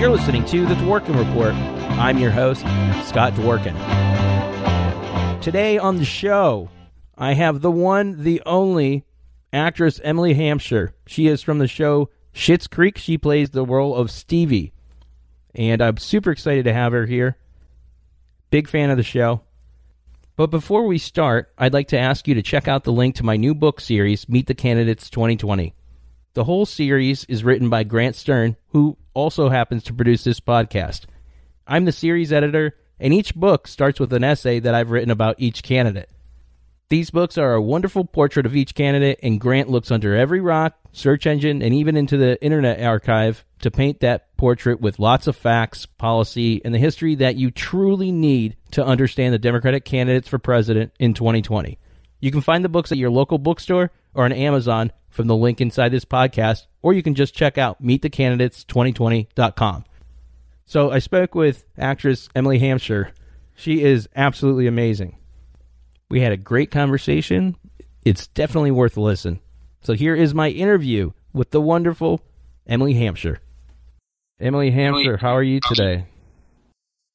You're listening to The Dworkin Report. I'm your host, Scott Dworkin. Today on the show, I have the one, the only actress Emily Hampshire. She is from the show Schitt's Creek. She plays the role of Stevie. And I'm super excited to have her here. Big fan of the show. But before we start, I'd like to ask you to check out the link to my new book series, Meet the Candidates 2020. The whole series is written by Grant Stern, who also happens to produce this podcast. I'm the series editor, and each book starts with an essay that I've written about each candidate. These books are a wonderful portrait of each candidate, and Grant looks under every rock, search engine, and even into the internet archive to paint that portrait with lots of facts, policy, and the history that you truly need to understand the Democratic candidates for president in 2020. You can find the books at your local bookstore or on Amazon from the link inside this podcast, or you can just check out meetthecandidates2020.com. So I spoke with actress Emily Hampshire. She is absolutely amazing. We had a great conversation. It's definitely worth a listen. So here is my interview with the wonderful Emily Hampshire. Emily Hampshire, how are you today?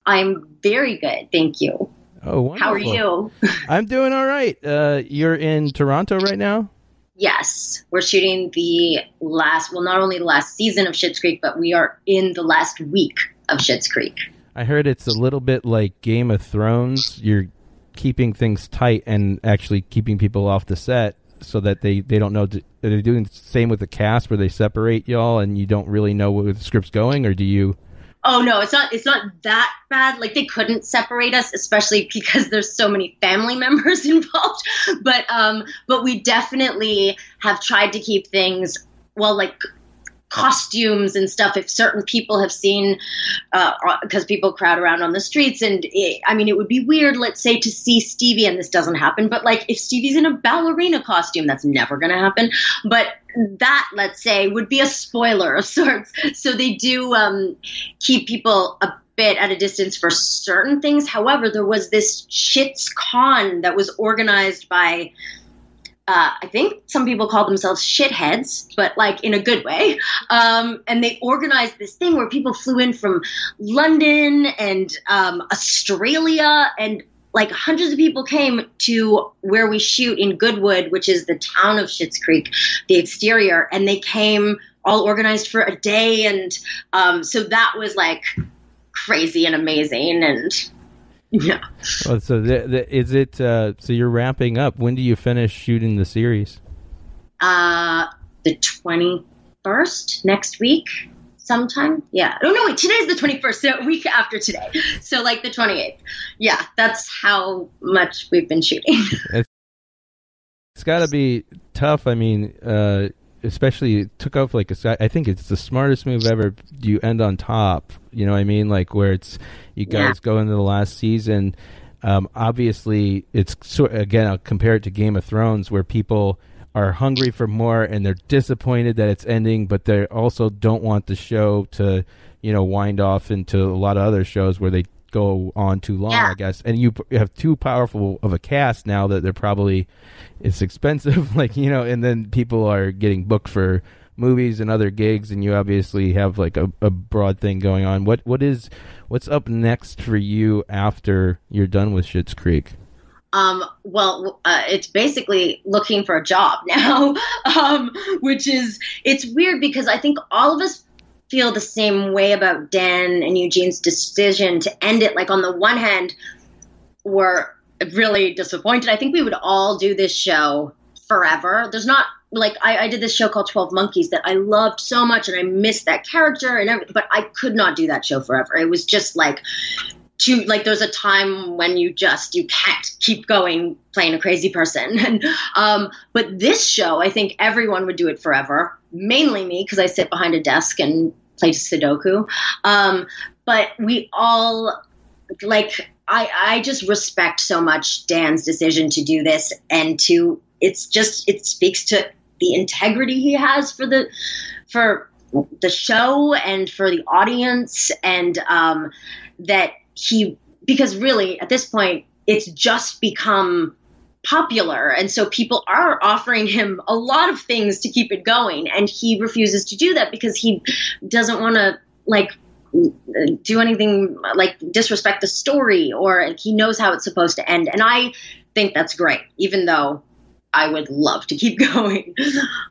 I'm very good, thank you. Oh, wonderful. How are you? I'm doing all right. Uh, you're in Toronto right now? Yes, we're shooting the last, well, not only the last season of Schitt's Creek, but we are in the last week of Schitt's Creek. I heard it's a little bit like Game of Thrones. You're keeping things tight and actually keeping people off the set so that they, they don't know. Are they doing the same with the cast where they separate y'all and you don't really know where the script's going, or do you? Oh no, it's not. It's not that bad. Like they couldn't separate us, especially because there's so many family members involved. But um, but we definitely have tried to keep things well, like costumes and stuff if certain people have seen because uh, people crowd around on the streets and it, i mean it would be weird let's say to see stevie and this doesn't happen but like if stevie's in a ballerina costume that's never going to happen but that let's say would be a spoiler of sorts so they do um, keep people a bit at a distance for certain things however there was this Schitt's con that was organized by uh, I think some people call themselves shitheads, but like in a good way. Um, and they organized this thing where people flew in from London and um, Australia, and like hundreds of people came to where we shoot in Goodwood, which is the town of Schitt's Creek, the exterior, and they came all organized for a day, and um, so that was like crazy and amazing and yeah. Well, so the, the, is it? Uh, so you're wrapping up. When do you finish shooting the series? Uh, the twenty first next week, sometime. Yeah. Oh no, wait. Today's the twenty first. So a week after today. So like the twenty eighth. Yeah, that's how much we've been shooting. it's, it's got to be tough. I mean, uh, especially it took off like a, I think it's the smartest move ever. You end on top. You know what I mean? Like where it's you guys yeah. go into the last season. Um, obviously, it's so, again. I'll compare it to Game of Thrones, where people are hungry for more and they're disappointed that it's ending, but they also don't want the show to, you know, wind off into a lot of other shows where they go on too long, yeah. I guess. And you have too powerful of a cast now that they're probably it's expensive, like you know, and then people are getting booked for movies and other gigs, and you obviously have like a, a broad thing going on. What what is what's up next for you after you're done with Schitt's Creek? Um, well, uh, it's basically looking for a job now, um, which is it's weird because I think all of us feel the same way about Dan and Eugene's decision to end it. Like on the one hand, we're really disappointed. I think we would all do this show forever. There's not like I, I, did this show called Twelve Monkeys that I loved so much and I missed that character and everything, but I could not do that show forever. It was just like too like there's a time when you just you can't keep going playing a crazy person. And um, but this show, I think everyone would do it forever. Mainly me because I sit behind a desk and play Sudoku. Um, but we all like I, I just respect so much Dan's decision to do this and to it's just it speaks to the integrity he has for the for the show and for the audience and um, that he because really at this point it's just become popular and so people are offering him a lot of things to keep it going and he refuses to do that because he doesn't want to like do anything like disrespect the story or he knows how it's supposed to end. And I think that's great, even though I would love to keep going.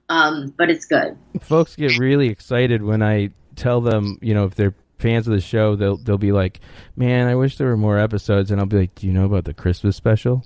um, but it's good. Folks get really excited when I tell them, you know, if they're fans of the show, they'll they'll be like, "Man, I wish there were more episodes." And I'll be like, "Do you know about the Christmas special?"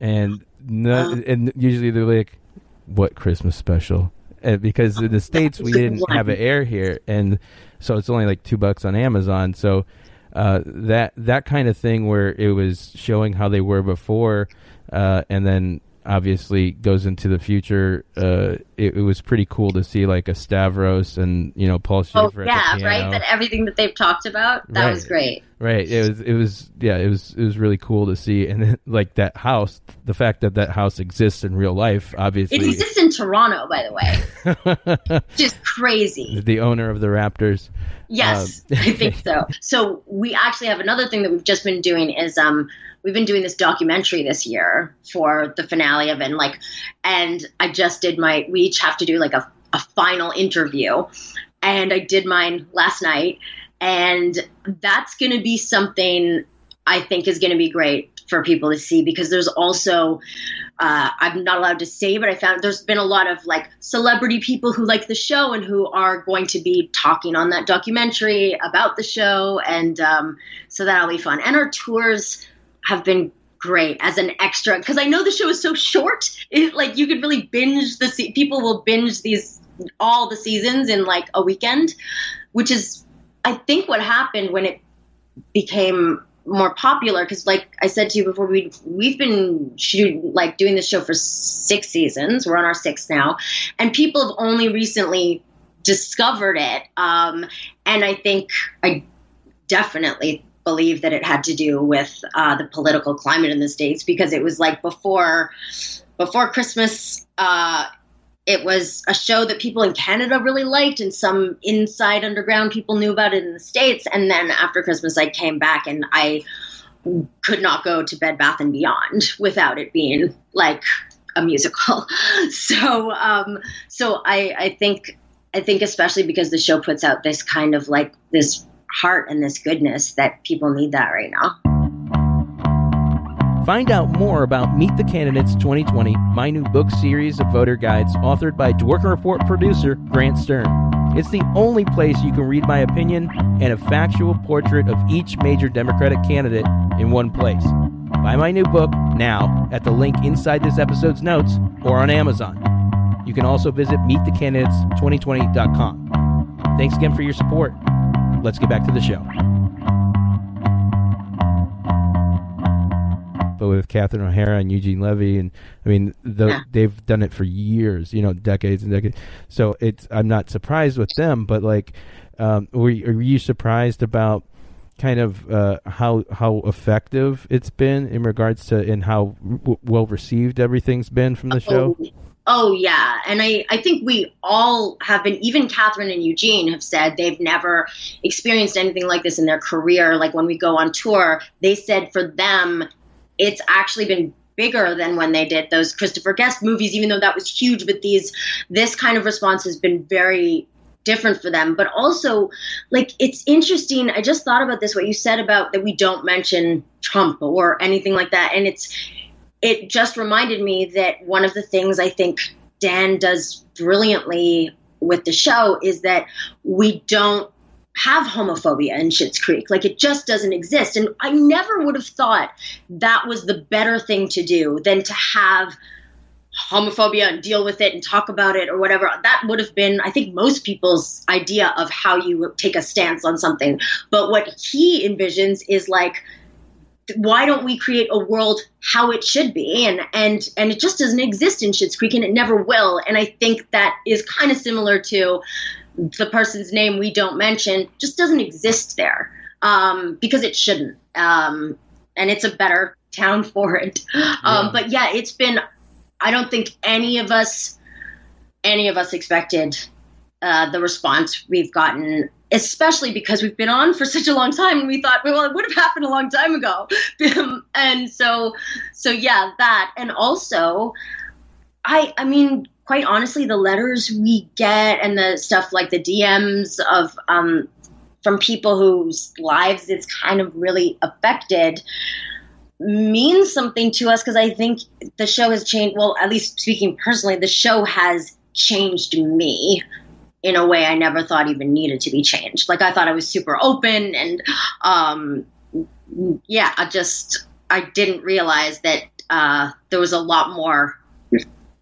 And no, uh, and usually they're like, "What Christmas special?" And because in the states we didn't have it air here, and so it's only like two bucks on Amazon. So uh, that that kind of thing where it was showing how they were before, uh, and then obviously goes into the future. Uh, it, it, was pretty cool to see like a Stavros and you know Paul Shaffer. Oh yeah, right. That everything that they've talked about that right. was great. Right. It was. It was. Yeah. It was. It was really cool to see, and then, like that house. The fact that that house exists in real life, obviously, it exists in Toronto, by the way. Just crazy. The owner of the Raptors. Yes, um, I think so. So we actually have another thing that we've just been doing is um we've been doing this documentary this year for the finale of it and like and i just did my we each have to do like a, a final interview. And i did mine last night. And that's going to be something i think is going to be great for people to see because there's also uh, i'm not allowed to say but i found there's been a lot of like celebrity people who like the show and who are going to be talking on that documentary about the show. And um, so that'll be fun. And our tours have been great as an extra because I know the show is so short. It, like you could really binge the se- people will binge these all the seasons in like a weekend, which is I think what happened when it became more popular because like I said to you before we we've been like doing this show for 6 seasons. We're on our 6th now and people have only recently discovered it um, and I think I definitely believe that it had to do with uh, the political climate in the states because it was like before before Christmas. Uh, it was a show that people in Canada really liked, and some inside underground people knew about it in the states. And then after Christmas, I came back and I could not go to Bed Bath and Beyond without it being like a musical. so, um, so I, I think I think especially because the show puts out this kind of like this heart and this goodness that people need that right now. Find out more about Meet the Candidates 2020, my new book series of voter guides authored by Dworkin Report producer Grant Stern. It's the only place you can read my opinion and a factual portrait of each major Democratic candidate in one place. Buy my new book now at the link inside this episode's notes or on Amazon. You can also visit meetthecandidates2020.com. Thanks again for your support let's get back to the show. But with Catherine O'Hara and Eugene Levy, and I mean, the, yeah. they've done it for years, you know, decades and decades. So it's I'm not surprised with them, but like, um, were, are you surprised about kind of uh, how how effective it's been in regards to and how w- well received everything's been from the show? Oh, yeah, and I I think we all have been. Even Catherine and Eugene have said they've never experienced anything like this in their career. Like when we go on tour, they said for them, it's actually been bigger than when they did those Christopher Guest movies. Even though that was huge, but these this kind of response has been very different for them but also like it's interesting i just thought about this what you said about that we don't mention trump or anything like that and it's it just reminded me that one of the things I think Dan does brilliantly with the show is that we don't have homophobia in Schitt's Creek. Like it just doesn't exist. And I never would have thought that was the better thing to do than to have homophobia and deal with it and talk about it or whatever. That would have been, I think, most people's idea of how you take a stance on something. But what he envisions is like why don't we create a world how it should be? And and and it just doesn't exist in Schitt's Creek and it never will. And I think that is kind of similar to the person's name we don't mention just doesn't exist there um, because it shouldn't. Um, and it's a better town for it. Um, yeah. but yeah it's been I don't think any of us any of us expected uh, the response we've gotten especially because we've been on for such a long time and we thought well it would have happened a long time ago and so so yeah that and also i i mean quite honestly the letters we get and the stuff like the dms of um from people whose lives it's kind of really affected means something to us because I think the show has changed. Well, at least speaking personally, the show has changed me in a way I never thought even needed to be changed. Like I thought I was super open and, um, yeah, I just I didn't realize that uh, there was a lot more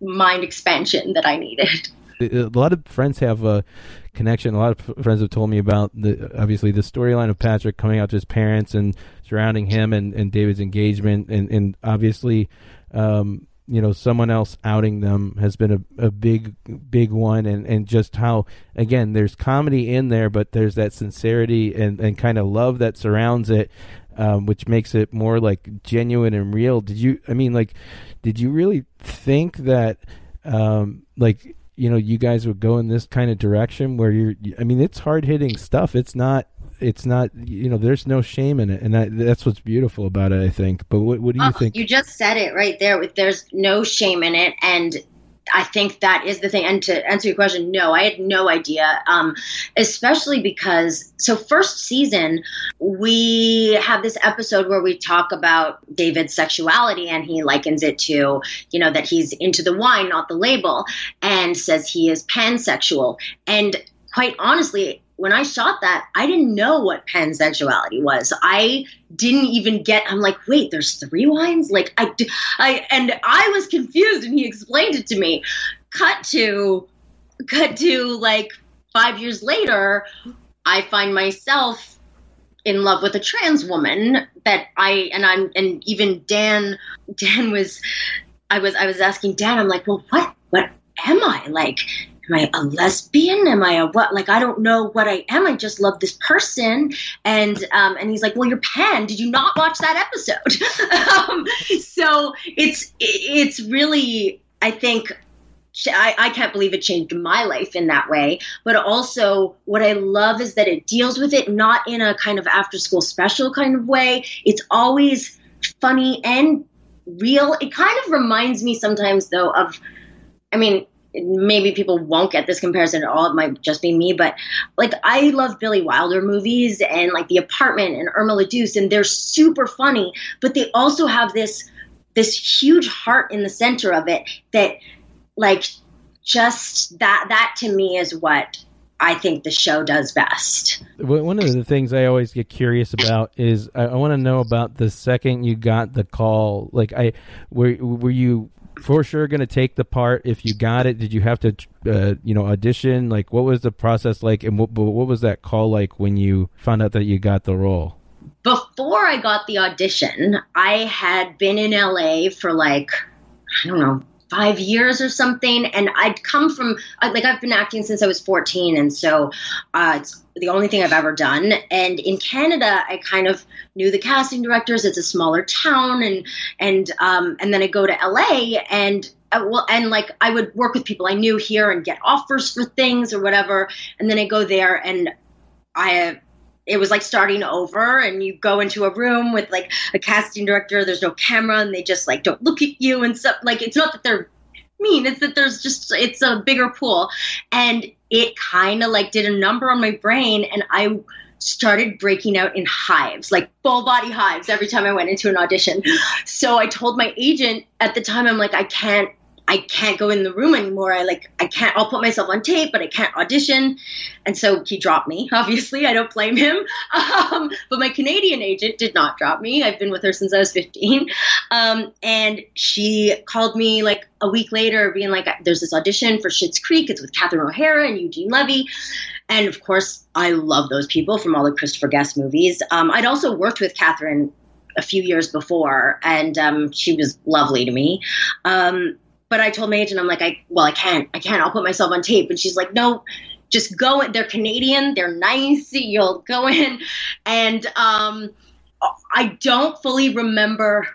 mind expansion that I needed. A lot of friends have a connection. A lot of friends have told me about the obviously the storyline of Patrick coming out to his parents and surrounding him and, and David's engagement, and and obviously. Um, you know someone else outing them has been a, a big big one. And and just how again there's comedy in there but there's that sincerity and and kind of love that surrounds it um, which makes it more like genuine and real. Did you i mean like did you really think that um, like you know you guys would go in this kind of direction where you're i mean it's hard hitting stuff. It's not it's not you know there's no shame in it and that, that's what's beautiful about it i think but what, what do you oh, think you just said it right there there's no shame in it and I think that is the thing. And to answer your question, no, I had no idea. Um, especially because, so first season, we have this episode where we talk about David's sexuality and he likens it to, you know, that he's into the wine, not the label, and says he is pansexual. And quite honestly, when I shot that, I didn't know what pansexuality was. I didn't even get. I'm like, wait, there's three wines. Like I, I, and I was confused, and he explained it to me. Cut to, cut to like five years later, I find myself in love with a trans woman that I and I'm and even Dan, Dan was, I was I was asking Dan. I'm like, well, what what am I like? Am I a lesbian? Am I a what? Like, I don't know what I am. I just love this person. And um, and he's like, well, you're Pan. Did you not watch that episode? um, so it's it's really, I think. I, I can't believe it changed my life in that way. But also, what I love is that it deals with it not in a kind of after school special kind of way. It's always funny and real. It kind of reminds me sometimes, though, of I mean, maybe people won't get this comparison at all. It might just be me, but like I love Billy Wilder movies and like The Apartment and Irma la Douce, and they're super funny, but they also have this this huge heart in the center of it that like just that that to me is what I think the show does best. One of the things I always get curious about is I, I want to know about the second you got the call. Like, I were were you for sure going to take the part if you got it. Did you have to uh, you know audition? Like what was the process like and what, what was that call like when you found out that you got the role? Before i got the audition i had been in la for like i don't know five years or something and i'd come from like i've been acting since i was 14 and so uh, it's the only thing i've ever done. And in canada i kind of knew the casting directors. It's a smaller town and and um, and then i go to la and uh, well and like i would work with people i knew here and get offers for things or whatever and then i go there and i it was like starting over and you go into a room with like a casting director there's no camera and they just like don't look at you and stuff. Like it's not that they're mean it's that there's just it's a bigger pool. And it kind of like did a number on my brain and i started breaking out in hives like full body hives every time i went into an audition. So i told my agent at the time i'm like i can't I can't go in the room anymore. I like I can't I'll put myself on tape, but I can't audition. And so he dropped me. Obviously, I don't blame him. Um, but my Canadian agent did not drop me. I've been with her since I was 15. Um, and she called me like a week later, being like, "There's this audition for Schitt's Creek. It's with Catherine O'Hara and Eugene Levy." And of course, I love those people from all the Christopher Guest movies. Um, I'd also worked with Catherine a few years before, and um, she was lovely to me. Um, but I told my agent, I'm like, I well, I can't, I can't. I'll put myself on tape. And she's like, no, just go. In. They're Canadian. They're nice. You'll go in. And um, I don't fully remember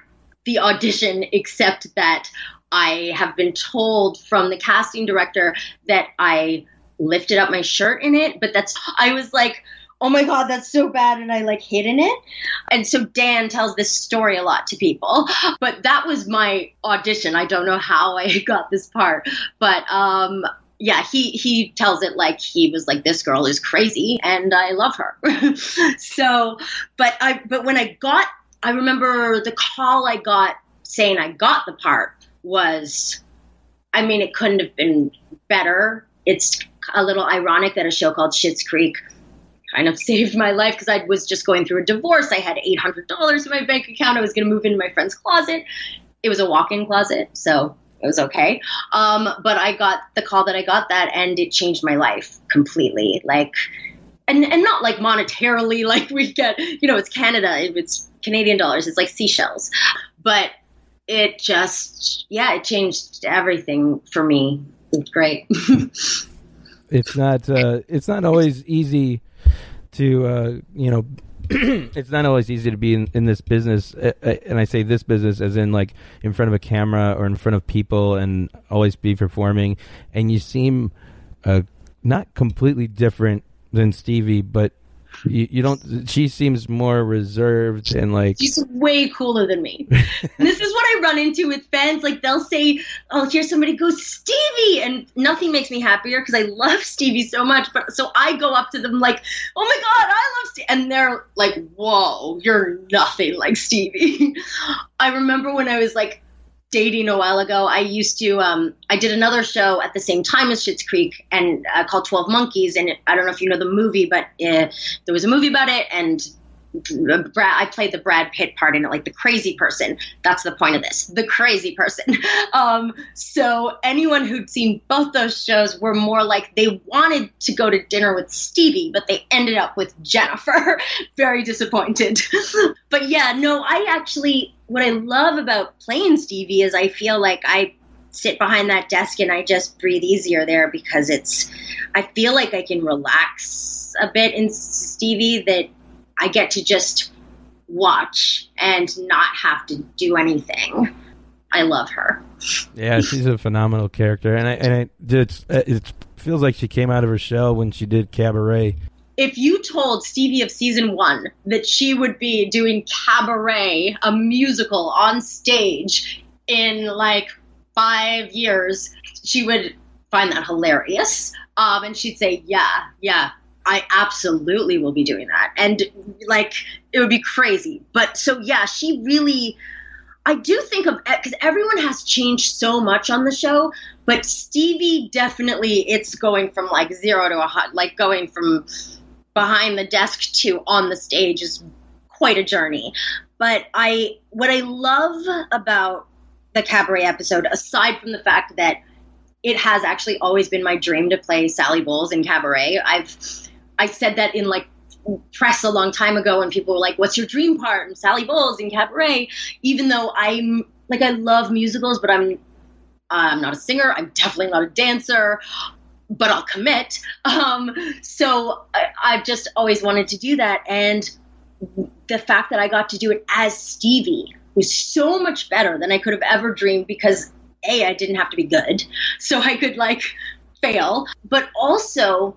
the audition, except that I have been told from the casting director that I lifted up my shirt in it. But that's I was like oh my god that's so bad and i like hid in it and so dan tells this story a lot to people but that was my audition i don't know how i got this part but um yeah, he he tells it like he was like this girl is crazy and I love her. so, but I but when I got I remember the call I got saying I got the part was I mean it couldn't have been better. It's a little ironic that a show called Schitt's Creek kind of saved my life because I was just going through a divorce. I had $800 in my bank account. I was going to move into my friend's closet. It was a walk-in closet, so it was okay. Um, but I got the call that I got that, and it changed my life completely. Like, and and not like monetarily, like we get, you know, it's Canada, it's Canadian dollars, it's like seashells, but it just, yeah, it changed everything for me. It's great. it's not, uh, it's not always easy to, uh, you know it's not always easy to be in, in this business, uh, uh, and I say this business as in like in front of a camera or in front of people, and always be performing. And you seem uh, not completely different than Stevie, but you, you don't. She seems more reserved and like she's way cooler than me. this is what I run into with fans. Like they'll say, "Oh, hear somebody go Stevie," and nothing makes me happier because I love Stevie so much. But so I go up to them like, "Oh my god, I love Stevie," and they're like, "Whoa, you're nothing like Stevie." I remember when I was like dating a while ago, I used to, um, I did another show at the same time as Schitt's Creek and uh, called 12 Monkeys. And I don't know if you know the movie, but uh, there was a movie about it. And I played the Brad Pitt part in it, like the crazy person. That's the point of this, the crazy person. Um, so anyone who'd seen both those shows were more like they wanted to go to dinner with Stevie, but they ended up with Jennifer. Very disappointed. but yeah, no, I actually what I love about playing Stevie is I feel like I sit behind that desk and I just breathe easier there because it's I feel like I can relax a bit in Stevie that I get to just watch and not have to do anything. I love her. Yeah, she's a phenomenal character, and I, and I, it, it feels like she came out of her shell when she did Cabaret. If you told Stevie of season one that she would be doing Cabaret, a musical on stage, in like five years, she would find that hilarious. Um, and she'd say, "Yeah, yeah, I absolutely will be doing that. And like, it would be crazy. But so, yeah, she really, I do think of, because everyone has changed so much on the show, but Stevie definitely, it's going from like zero to a hot, like going from behind the desk to on the stage is quite a journey. But I, what I love about the cabaret episode, aside from the fact that it has actually always been my dream to play Sally Bowles in cabaret. I've I said that in like press a long time ago and people were like, What's your dream part? And Sally Bowles in Cabaret. Even though I'm like I love musicals, but I'm I'm not a singer, I'm definitely not a dancer, but I'll commit. Um, so I, I've just always wanted to do that. And the fact that I got to do it as Stevie was so much better than I could have ever dreamed because A, I didn't have to be good. So I could like fail. But also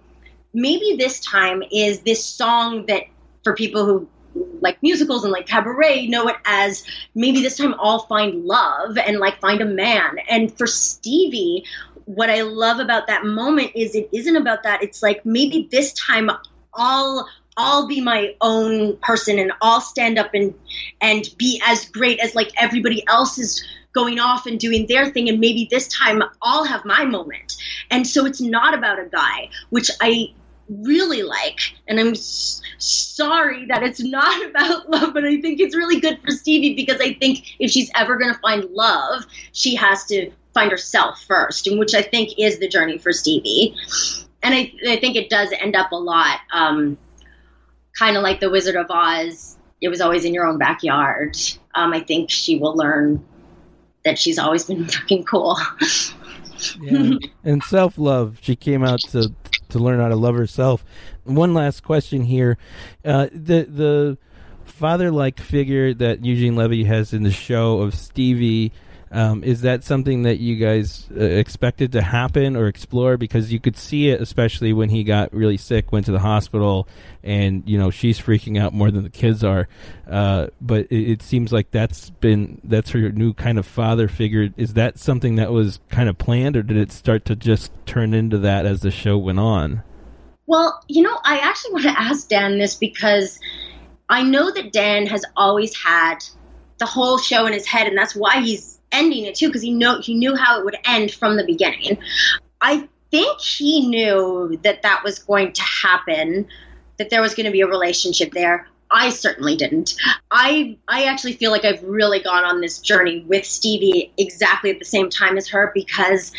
maybe this time is this song that for people who like musicals and like cabaret know it as maybe this time I'll find love and like find a man. And for Stevie, what I love about that moment is it isn't about that. It's like maybe this time I'll I'll be my own person and I'll stand up and and be as great as like everybody else is going off and doing their thing and maybe this time I'll have my moment. And so it's not about a guy, which I really like. And I'm s- sorry that it's not about love, but I think it's really good for Stevie because I think if she's ever going to find love, she has to find herself first, and which I think is the journey for Stevie. And I, I think it does end up a lot, um, kind of like the Wizard of Oz. It was always in your own backyard. Um, I think she will learn that she's always been fucking cool. yeah. And self love. She came out to to learn how to love herself. One last question here: uh, the the father like figure that Eugene Levy has in the show of Stevie. Um, is that something that you guys uh, expected to happen or explore? Because you could see it, especially when he got really sick, went to the hospital, and you know she's freaking out more than the kids are. Uh, but it, it, seems like that's been that's her new kind of father figure. Is that something that was kind of planned, or did it start to just turn into that as the show went on? Well, you know, I actually want to ask Dan this because I know that Dan has always had the whole show in his head, and that's why he's ending it too, because he know he knew how it would end from the beginning. I think he knew that that was going to happen, that there was going to be a relationship there. I certainly didn't. I I actually feel like I've really gone on this journey with Stevie exactly at the same time as her because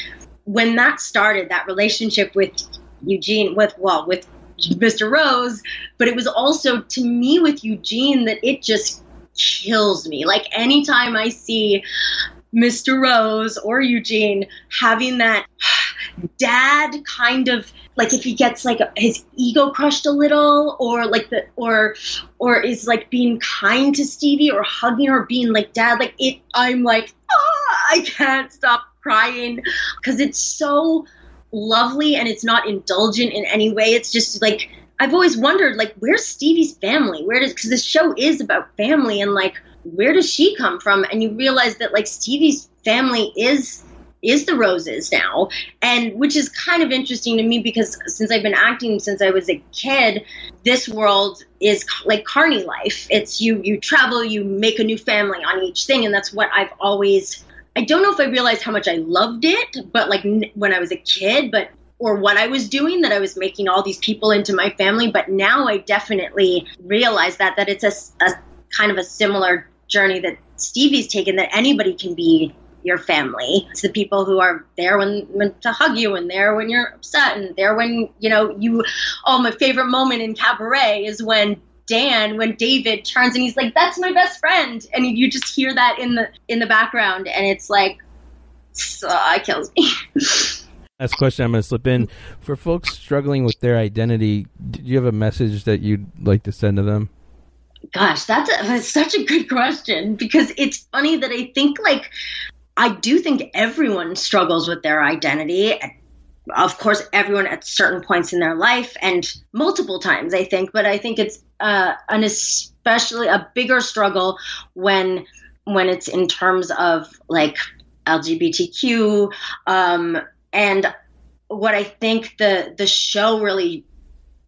when that started, that relationship with Eugene, with well, with Mr. Rose, but it was also to me with Eugene that it just kills me. Like anytime I see Mr. Rose or Eugene having that dad kind of like if he gets like his ego crushed a little or like the or or is like being kind to Stevie or hugging or being like dad like it I'm like oh, I can't stop crying because it's so lovely and it's not indulgent in any way. It's just like I've always wondered, like, where's Stevie's family? Where does because the show is about family and like where does she come from? And you realize that like Stevie's family is is the roses now and which is kind of interesting to me because since i've been acting since i was a kid this world is like carney life it's you you travel you make a new family on each thing and that's what i've always I don't know if I realized how much I loved it, but like when I was a kid, but or what I was doing that I was making all these people into my family. But now I definitely realize that that it's a, a kind of a similar journey that Stevie's taken. That anybody can be your family. It's the people who are there when, when, to hug you and there when you're upset and there when you know you. Oh, my favorite moment in Cabaret is when Dan when David turns and he's like, "That's my best friend," and you just hear that in the in the background, and it's like, uh, it kills me. Last question I'm going to slip in for folks struggling with their identity. Do you have a message that you'd like to send to them? Gosh, that's, a, that's such a good question because it's funny that I think like I do think everyone struggles with their identity of course, everyone at certain points in their life and multiple times, I think. But I think it's uh, an especially a bigger struggle when when it's in terms of like LGBTQ. Um, and what I think the the show really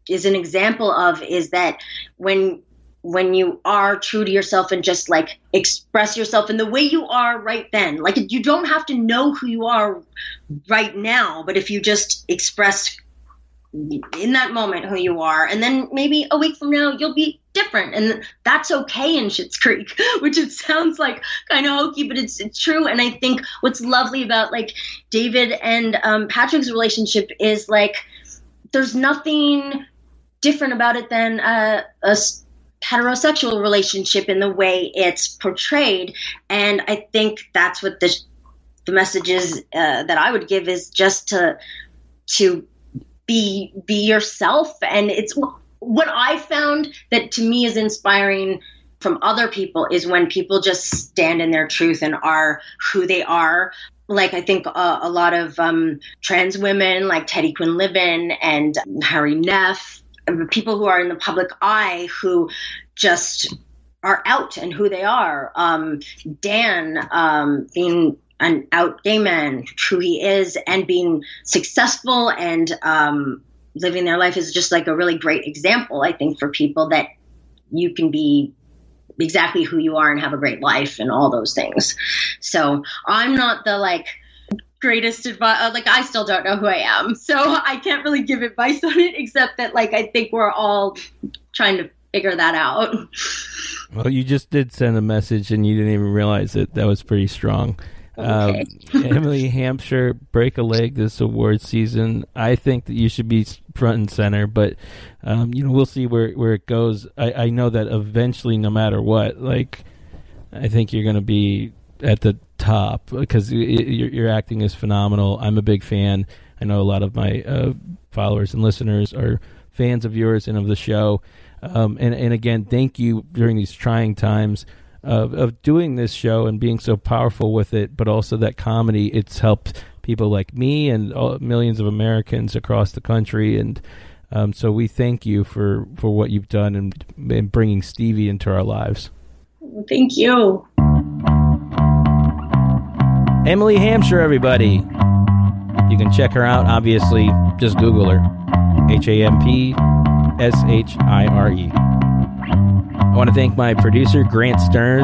is an example of is that when when you are true to yourself and just like express yourself in the way you are right then. Like you don't have to know who you are right now, but if you just express in that moment who you are, and then maybe a week from now you'll be different, and that's okay in Schitt's Creek, which it sounds like kind of hokey, but it's it's true. And I think what's lovely about like David and um, Patrick's relationship is like there's nothing different about it than uh, a heterosexual relationship in the way it's portrayed. And I think that's what the the message is uh, that I would give is just to to be be yourself. And it's what I found that to me is inspiring from other people is when people just stand in their truth and are who they are like I think uh, a lot of um, trans women, like Teddy Quinn Quinlivan and Hari Nef, people who are in the public eye who just are out and who they are. Um, Dan um, being an out gay man, who he is, and being successful and um, living their life is just like a really great example, I think, for people that you can be exactly who you are and have a great life and all those things. So I'm not the like greatest advice. Uh, like I still don't know who I am, so I can't really give advice on it. Except that like I think we're all trying to figure that out. Well, you just did send a message, and you didn't even realize it. That was pretty strong. Okay. Um, Emily Hampshire, break a leg this award season. I think that you should be front and center, but um, you know we'll see where where it goes. I, I know that eventually, no matter what, like I think you're going to be at the top because your, your acting is phenomenal. I'm a big fan. I know a lot of my uh, followers and listeners are fans of yours and of the show. Um, and and again, thank you during these trying times. of, of doing this show and being so powerful with it, but also that comedy. It's helped people like me and all, millions of Americans across the country. And um, so we thank you for, for what you've done and, and bringing Stevie into our lives. Thank you. Emily Hampshire, everybody. You can check her out, obviously, just Google her. H A M P S H I R E. I want to thank my producer, Grant Stern.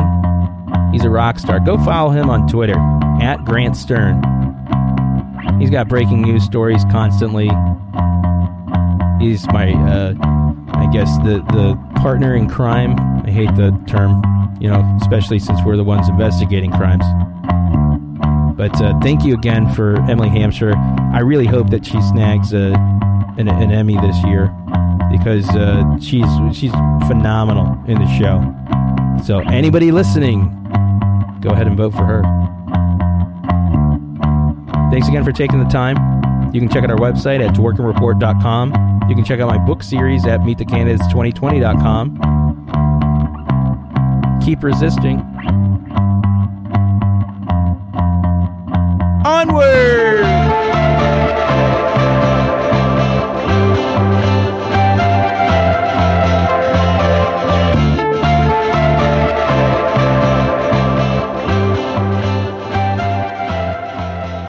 He's a rock star. Go follow him on Twitter, at Grant Stern. He's got breaking news stories constantly. He's my, uh, I guess, the, the partner in crime. I hate the term, you know, especially since we're the ones investigating crimes. But uh, thank you again for Emily Hampshire. I really hope that she snags a, an, an Emmy this year because uh, she's she's phenomenal in the show. So anybody listening, go ahead and vote for her. Thanks again for taking the time. You can check out our website at dworkinreport.com. You can check out my book series at meetthecandidates2020.com. Keep resisting. onward!